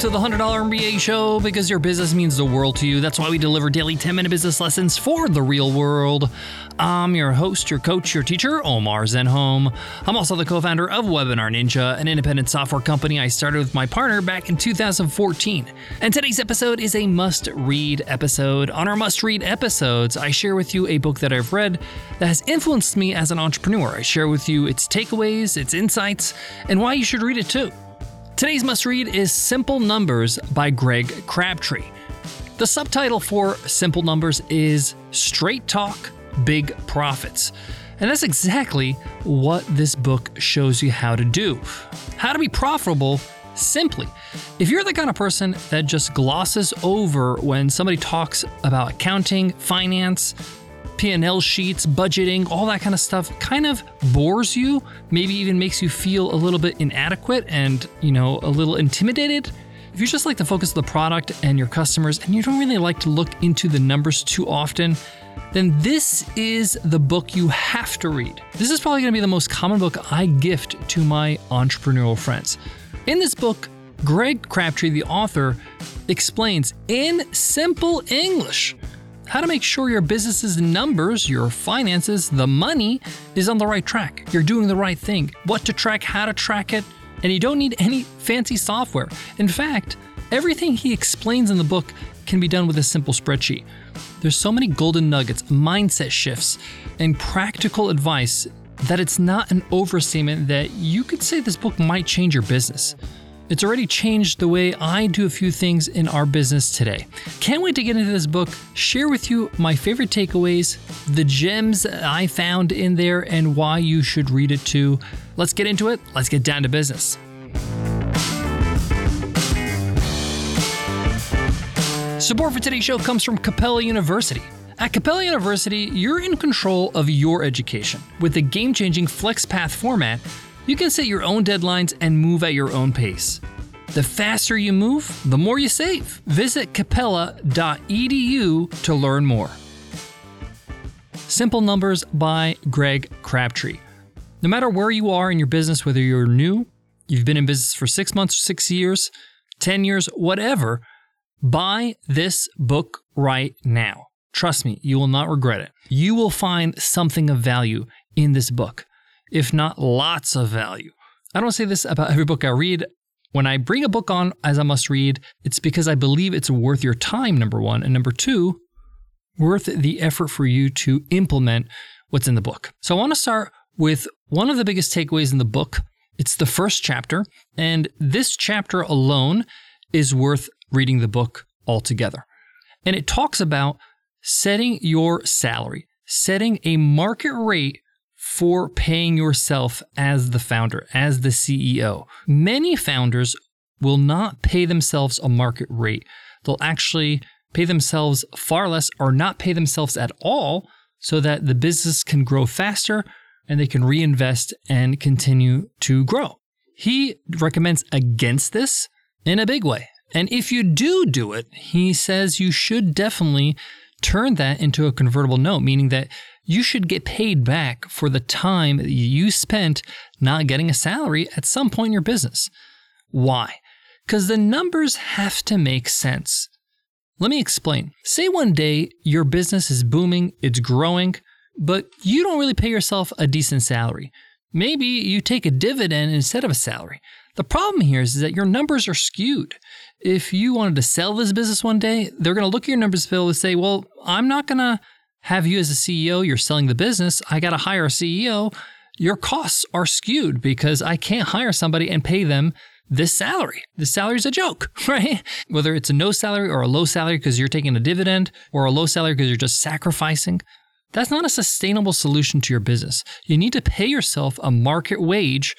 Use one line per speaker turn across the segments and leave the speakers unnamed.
to the $100 MBA show because your business means the world to you. That's why we deliver daily 10 minute business lessons for the real world. I'm your host, your coach, your teacher, Omar Zenhom. I'm also the co founder of Webinar Ninja, an independent software company I started with my partner back in 2014. And today's episode is a must read episode. On our must read episodes, I share with you a book that I've read that has influenced me as an entrepreneur. I share with you its takeaways, its insights, and why you should read it too. Today's must read is Simple Numbers by Greg Crabtree. The subtitle for Simple Numbers is Straight Talk, Big Profits. And that's exactly what this book shows you how to do. How to be profitable simply. If you're the kind of person that just glosses over when somebody talks about accounting, finance, P&L sheets, budgeting, all that kind of stuff kind of bores you, maybe even makes you feel a little bit inadequate and, you know, a little intimidated. If you just like to focus on the product and your customers and you don't really like to look into the numbers too often, then this is the book you have to read. This is probably going to be the most common book I gift to my entrepreneurial friends. In this book, Greg Crabtree, the author, explains in simple English how to make sure your business's numbers, your finances, the money is on the right track. You're doing the right thing, what to track, how to track it, and you don't need any fancy software. In fact, everything he explains in the book can be done with a simple spreadsheet. There's so many golden nuggets, mindset shifts, and practical advice that it's not an overstatement that you could say this book might change your business. It's already changed the way I do a few things in our business today. Can't wait to get into this book, share with you my favorite takeaways, the gems I found in there, and why you should read it too. Let's get into it. Let's get down to business. Support for today's show comes from Capella University. At Capella University, you're in control of your education. With the game changing FlexPath format, you can set your own deadlines and move at your own pace. The faster you move, the more you save. Visit capella.edu to learn more. Simple Numbers by Greg Crabtree. No matter where you are in your business, whether you're new, you've been in business for six months, six years, 10 years, whatever, buy this book right now. Trust me, you will not regret it. You will find something of value in this book if not lots of value. I don't say this about every book I read. When I bring a book on as a must read, it's because I believe it's worth your time, number one. And number two, worth the effort for you to implement what's in the book. So I want to start with one of the biggest takeaways in the book. It's the first chapter. And this chapter alone is worth reading the book altogether. And it talks about setting your salary, setting a market rate for paying yourself as the founder, as the CEO. Many founders will not pay themselves a market rate. They'll actually pay themselves far less or not pay themselves at all so that the business can grow faster and they can reinvest and continue to grow. He recommends against this in a big way. And if you do do it, he says you should definitely turn that into a convertible note, meaning that you should get paid back for the time you spent not getting a salary at some point in your business. Why? Because the numbers have to make sense. Let me explain. Say one day your business is booming, it's growing, but you don't really pay yourself a decent salary. Maybe you take a dividend instead of a salary. The problem here is is that your numbers are skewed. If you wanted to sell this business one day, they're going to look at your numbers bill and say, well, I'm not going to have you as a CEO, you're selling the business. I got to hire a CEO. Your costs are skewed because I can't hire somebody and pay them this salary. This salary is a joke, right? Whether it's a no salary or a low salary because you're taking a dividend or a low salary because you're just sacrificing, that's not a sustainable solution to your business. You need to pay yourself a market wage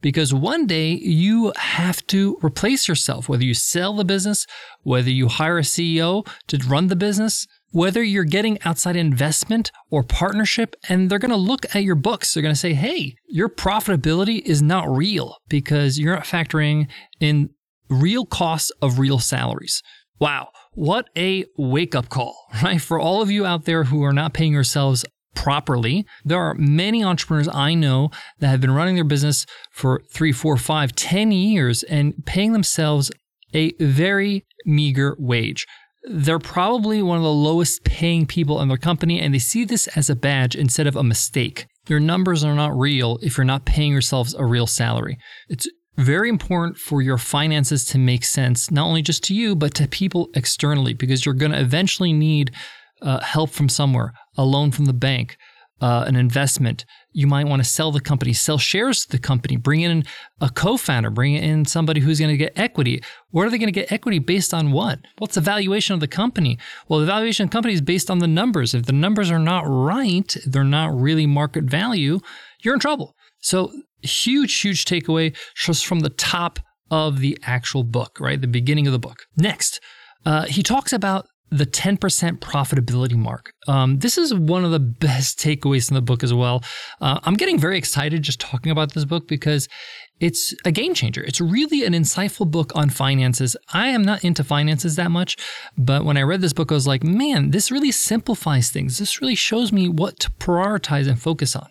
because one day you have to replace yourself, whether you sell the business, whether you hire a CEO to run the business whether you're getting outside investment or partnership, and they're going to look at your books. They're going to say, hey, your profitability is not real because you're not factoring in real costs of real salaries. Wow, what a wake up call, right? For all of you out there who are not paying yourselves properly, there are many entrepreneurs I know that have been running their business for three, four, five, ten years and paying themselves a very meager wage. They're probably one of the lowest paying people in their company, and they see this as a badge instead of a mistake. Your numbers are not real if you're not paying yourselves a real salary. It's very important for your finances to make sense, not only just to you, but to people externally, because you're going to eventually need uh, help from somewhere, a loan from the bank, uh, an investment. You might want to sell the company, sell shares to the company, bring in a co founder, bring in somebody who's going to get equity. Where are they going to get equity based on what? What's the valuation of the company? Well, the valuation of the company is based on the numbers. If the numbers are not right, they're not really market value, you're in trouble. So, huge, huge takeaway just from the top of the actual book, right? The beginning of the book. Next, uh, he talks about the 10% profitability mark. Um, this is one of the best takeaways in the book as well. Uh, I'm getting very excited just talking about this book because it's a game changer. It's really an insightful book on finances. I am not into finances that much, but when I read this book, I was like, man, this really simplifies things. This really shows me what to prioritize and focus on.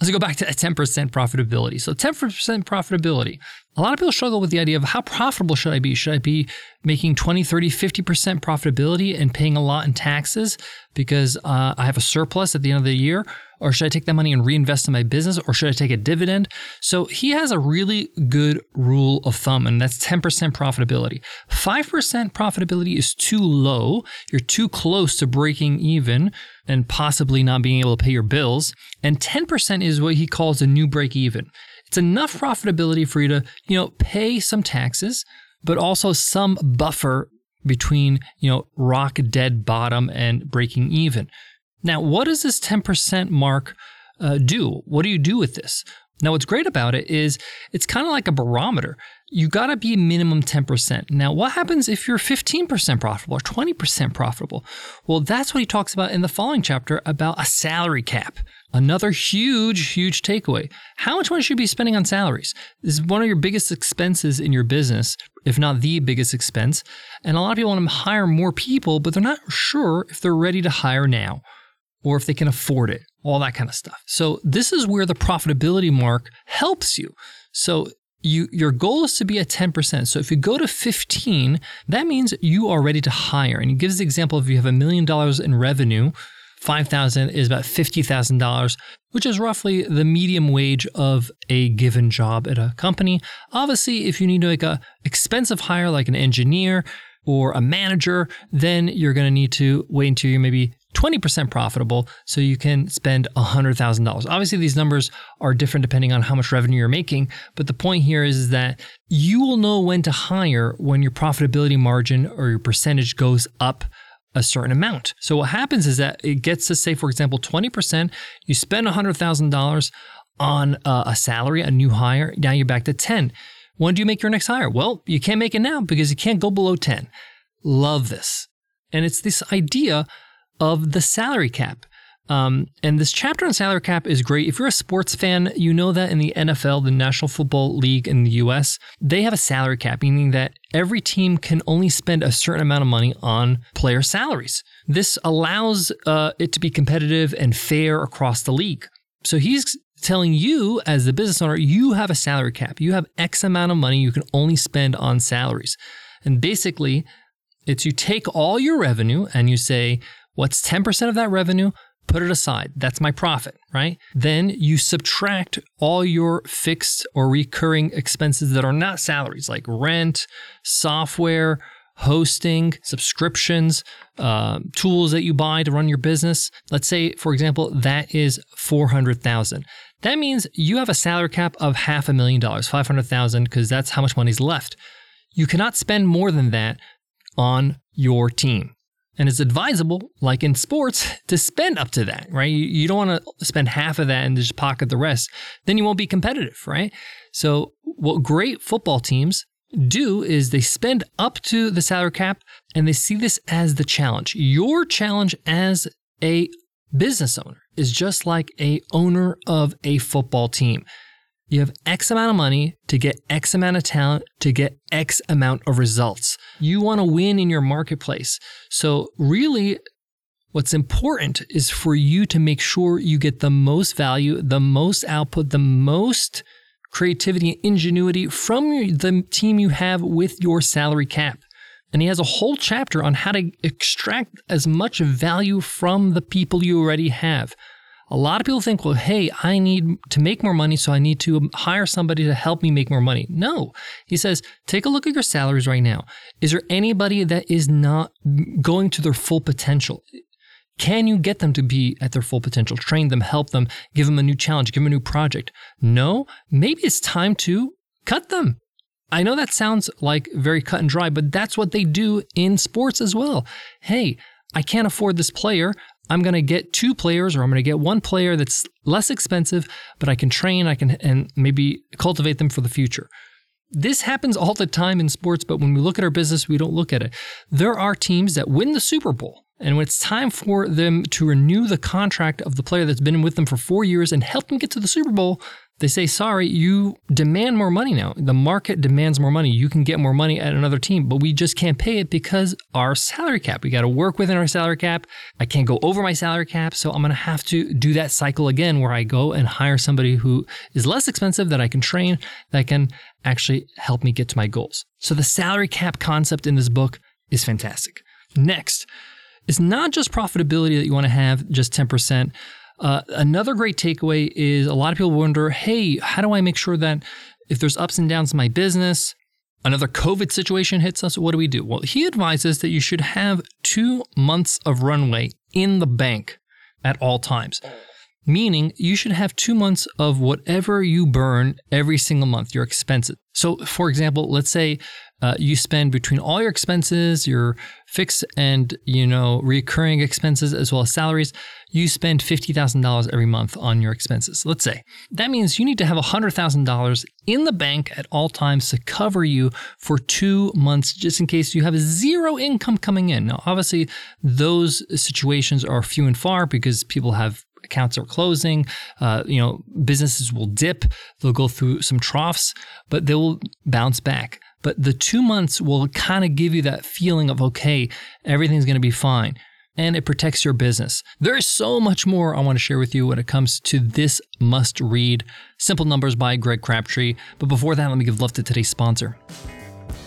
Let's go back to 10% profitability. So 10% profitability. A lot of people struggle with the idea of how profitable should I be? Should I be making 20, 30, 50% profitability and paying a lot in taxes because uh, I have a surplus at the end of the year? Or should I take that money and reinvest in my business? Or should I take a dividend? So he has a really good rule of thumb, and that's 10% profitability. 5% profitability is too low. You're too close to breaking even and possibly not being able to pay your bills. And 10% is what he calls a new break even. It's enough profitability for you to, you know, pay some taxes, but also some buffer between, you know, rock dead bottom and breaking even. Now, what does this 10% mark uh, do? What do you do with this? Now, what's great about it is it's kind of like a barometer. You got to be minimum 10%. Now, what happens if you're 15% profitable or 20% profitable? Well, that's what he talks about in the following chapter about a salary cap. Another huge, huge takeaway. How much money should you be spending on salaries? This is one of your biggest expenses in your business, if not the biggest expense. And a lot of people want to hire more people, but they're not sure if they're ready to hire now or if they can afford it, all that kind of stuff. So this is where the profitability mark helps you. So you your goal is to be at 10%. So if you go to 15, that means you are ready to hire. And he gives the example if you have a million dollars in revenue, 5,000 is about $50,000, which is roughly the medium wage of a given job at a company. Obviously, if you need to make a expensive hire like an engineer or a manager, then you're going to need to wait until you're maybe 20% profitable so you can spend $100,000. Obviously, these numbers are different depending on how much revenue you're making, but the point here is that you will know when to hire when your profitability margin or your percentage goes up a certain amount. So what happens is that it gets to say, for example, 20%, you spend $100,000 on uh, a salary, a new hire, now you're back to 10. When do you make your next hire? Well, you can't make it now because you can't go below 10. Love this. And it's this idea of the salary cap. Um, and this chapter on salary cap is great. If you're a sports fan, you know that in the NFL, the National Football League in the US, they have a salary cap, meaning that every team can only spend a certain amount of money on player salaries. This allows uh, it to be competitive and fair across the league. So he's telling you, as the business owner, you have a salary cap. You have X amount of money you can only spend on salaries. And basically, it's you take all your revenue and you say, What's 10% of that revenue? Put it aside. That's my profit, right? Then you subtract all your fixed or recurring expenses that are not salaries, like rent, software, hosting, subscriptions, uh, tools that you buy to run your business. Let's say, for example, that is 400,000. That means you have a salary cap of half a million dollars, 500,000, because that's how much money's left. You cannot spend more than that on your team. And it's advisable, like in sports, to spend up to that, right? You, don't want to spend half of that and just pocket the rest. Then you won't be competitive, right? So, what great football teams do is they spend up to the salary cap and they see this as the challenge. Your challenge as a business owner is just like a owner of a football team. You have X amount of money to get X amount of talent to get X amount of results. You want to win in your marketplace. So, really, what's important is for you to make sure you get the most value, the most output, the most creativity, and ingenuity from the team you have with your salary cap. And he has a whole chapter on how to extract as much value from the people you already have. A lot of people think, well, hey, I need to make more money, so I need to hire somebody to help me make more money. No. He says, take a look at your salaries right now. Is there anybody that is not going to their full potential? Can you get them to be at their full potential? Train them, help them, give them a new challenge, give them a new project. No, maybe it's time to cut them. I know that sounds like very cut and dry, but that's what they do in sports as well. Hey, I can't afford this player. I'm going to get two players or I'm going to get one player that's less expensive, but I can train, I can and maybe cultivate them for the future. This happens all the time in sports, but when we look at our business, we don't look at it. There are teams that win the Super Bowl and when it's time for them to renew the contract of the player that's been with them for four years and help them get to the Super Bowl, they say, sorry, you demand more money now. The market demands more money. You can get more money at another team, but we just can't pay it because our salary cap. We got to work within our salary cap. I can't go over my salary cap. So I'm going to have to do that cycle again where I go and hire somebody who is less expensive that I can train, that can actually help me get to my goals. So the salary cap concept in this book is fantastic. Next, it's not just profitability that you want to have, just 10%. Uh, another great takeaway is a lot of people wonder hey, how do I make sure that if there's ups and downs in my business, another COVID situation hits us, what do we do? Well, he advises that you should have two months of runway in the bank at all times. Meaning, you should have two months of whatever you burn every single month, your expenses. So, for example, let's say uh, you spend between all your expenses, your fixed and you know recurring expenses as well as salaries, you spend fifty thousand dollars every month on your expenses. Let's say that means you need to have hundred thousand dollars in the bank at all times to cover you for two months, just in case you have zero income coming in. Now, obviously, those situations are few and far because people have accounts are closing. Uh, you know, businesses will dip. They'll go through some troughs, but they will bounce back. But the two months will kind of give you that feeling of, okay, everything's going to be fine. And it protects your business. There is so much more I want to share with you when it comes to this must read Simple Numbers by Greg Crabtree. But before that, let me give love to today's sponsor.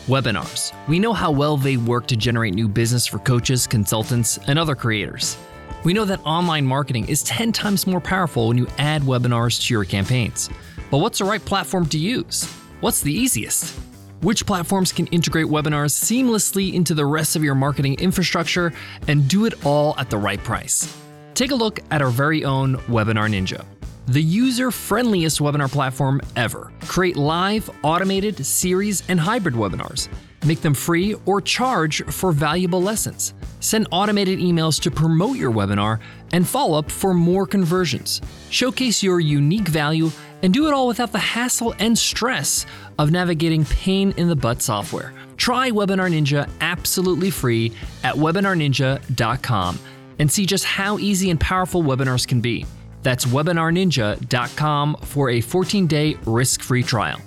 Webinars. We know how well they work to generate new business for coaches, consultants, and other creators. We know that online marketing is 10 times more powerful when you add webinars to your campaigns. But what's the right platform to use? What's the easiest? Which platforms can integrate webinars seamlessly into the rest of your marketing infrastructure and do it all at the right price. Take a look at our very own Webinar Ninja, the user friendliest webinar platform ever. Create live, automated, series, and hybrid webinars. Make them free or charge for valuable lessons. Send automated emails to promote your webinar and follow up for more conversions. Showcase your unique value and do it all without the hassle and stress of navigating pain in the butt software. Try Webinar Ninja absolutely free at webinarninja.com and see just how easy and powerful webinars can be. That's webinarninja.com for a 14 day risk free trial.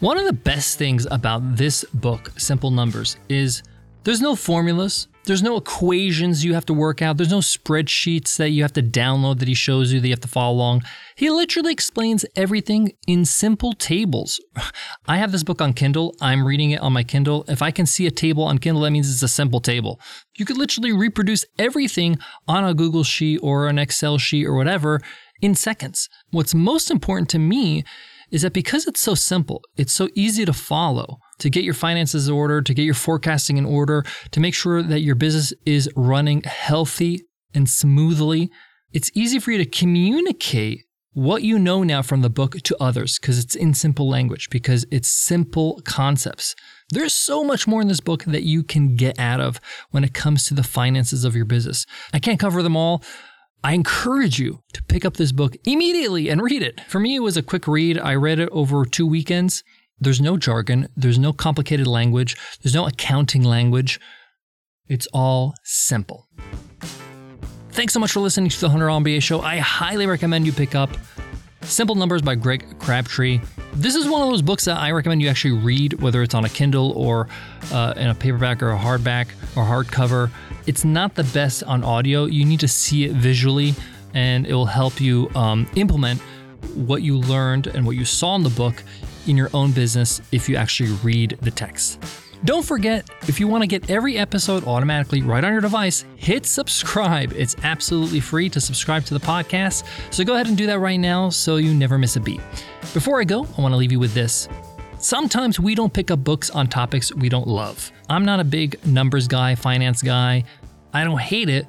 One of the best things about this book, Simple Numbers, is there's no formulas, there's no equations you have to work out. There's no spreadsheets that you have to download that he shows you that you have to follow along. He literally explains everything in simple tables. I have this book on Kindle. I'm reading it on my Kindle. If I can see a table on Kindle, that means it's a simple table. You could literally reproduce everything on a Google sheet or an Excel sheet or whatever in seconds. What's most important to me is that because it's so simple, it's so easy to follow, to get your finances in order, to get your forecasting in order, to make sure that your business is running healthy and smoothly. It's easy for you to communicate what you know now from the book to others because it's in simple language, because it's simple concepts. There's so much more in this book that you can get out of when it comes to the finances of your business. I can't cover them all. I encourage you to pick up this book immediately and read it. For me, it was a quick read. I read it over two weekends. There's no jargon, there's no complicated language, there's no accounting language. It's all simple. Thanks so much for listening to the Hundred MBA show. I highly recommend you pick up Simple Numbers by Greg Crabtree. This is one of those books that I recommend you actually read, whether it's on a Kindle or uh, in a paperback or a hardback or hardcover. It's not the best on audio. You need to see it visually, and it will help you um, implement what you learned and what you saw in the book in your own business if you actually read the text. Don't forget, if you want to get every episode automatically right on your device, hit subscribe. It's absolutely free to subscribe to the podcast. So go ahead and do that right now so you never miss a beat. Before I go, I want to leave you with this. Sometimes we don't pick up books on topics we don't love. I'm not a big numbers guy, finance guy. I don't hate it,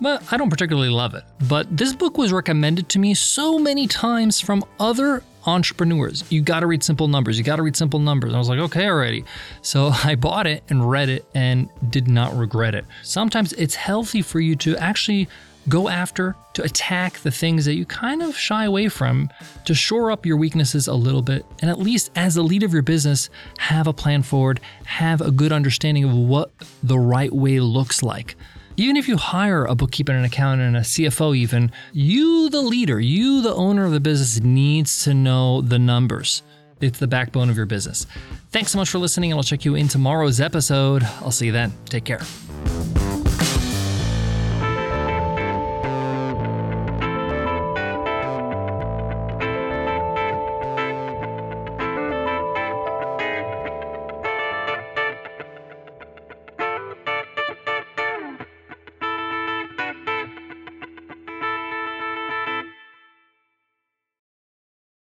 but I don't particularly love it. But this book was recommended to me so many times from other entrepreneurs. You got to read simple numbers. You got to read simple numbers. And I was like, okay, already. So I bought it and read it and did not regret it. Sometimes it's healthy for you to actually go after, to attack the things that you kind of shy away from, to shore up your weaknesses a little bit, and at least as the leader of your business, have a plan forward, have a good understanding of what the right way looks like. Even if you hire a bookkeeper, an accountant, and a CFO, even, you, the leader, you, the owner of the business, needs to know the numbers. It's the backbone of your business. Thanks so much for listening, and I'll check you in tomorrow's episode. I'll see you then. Take care.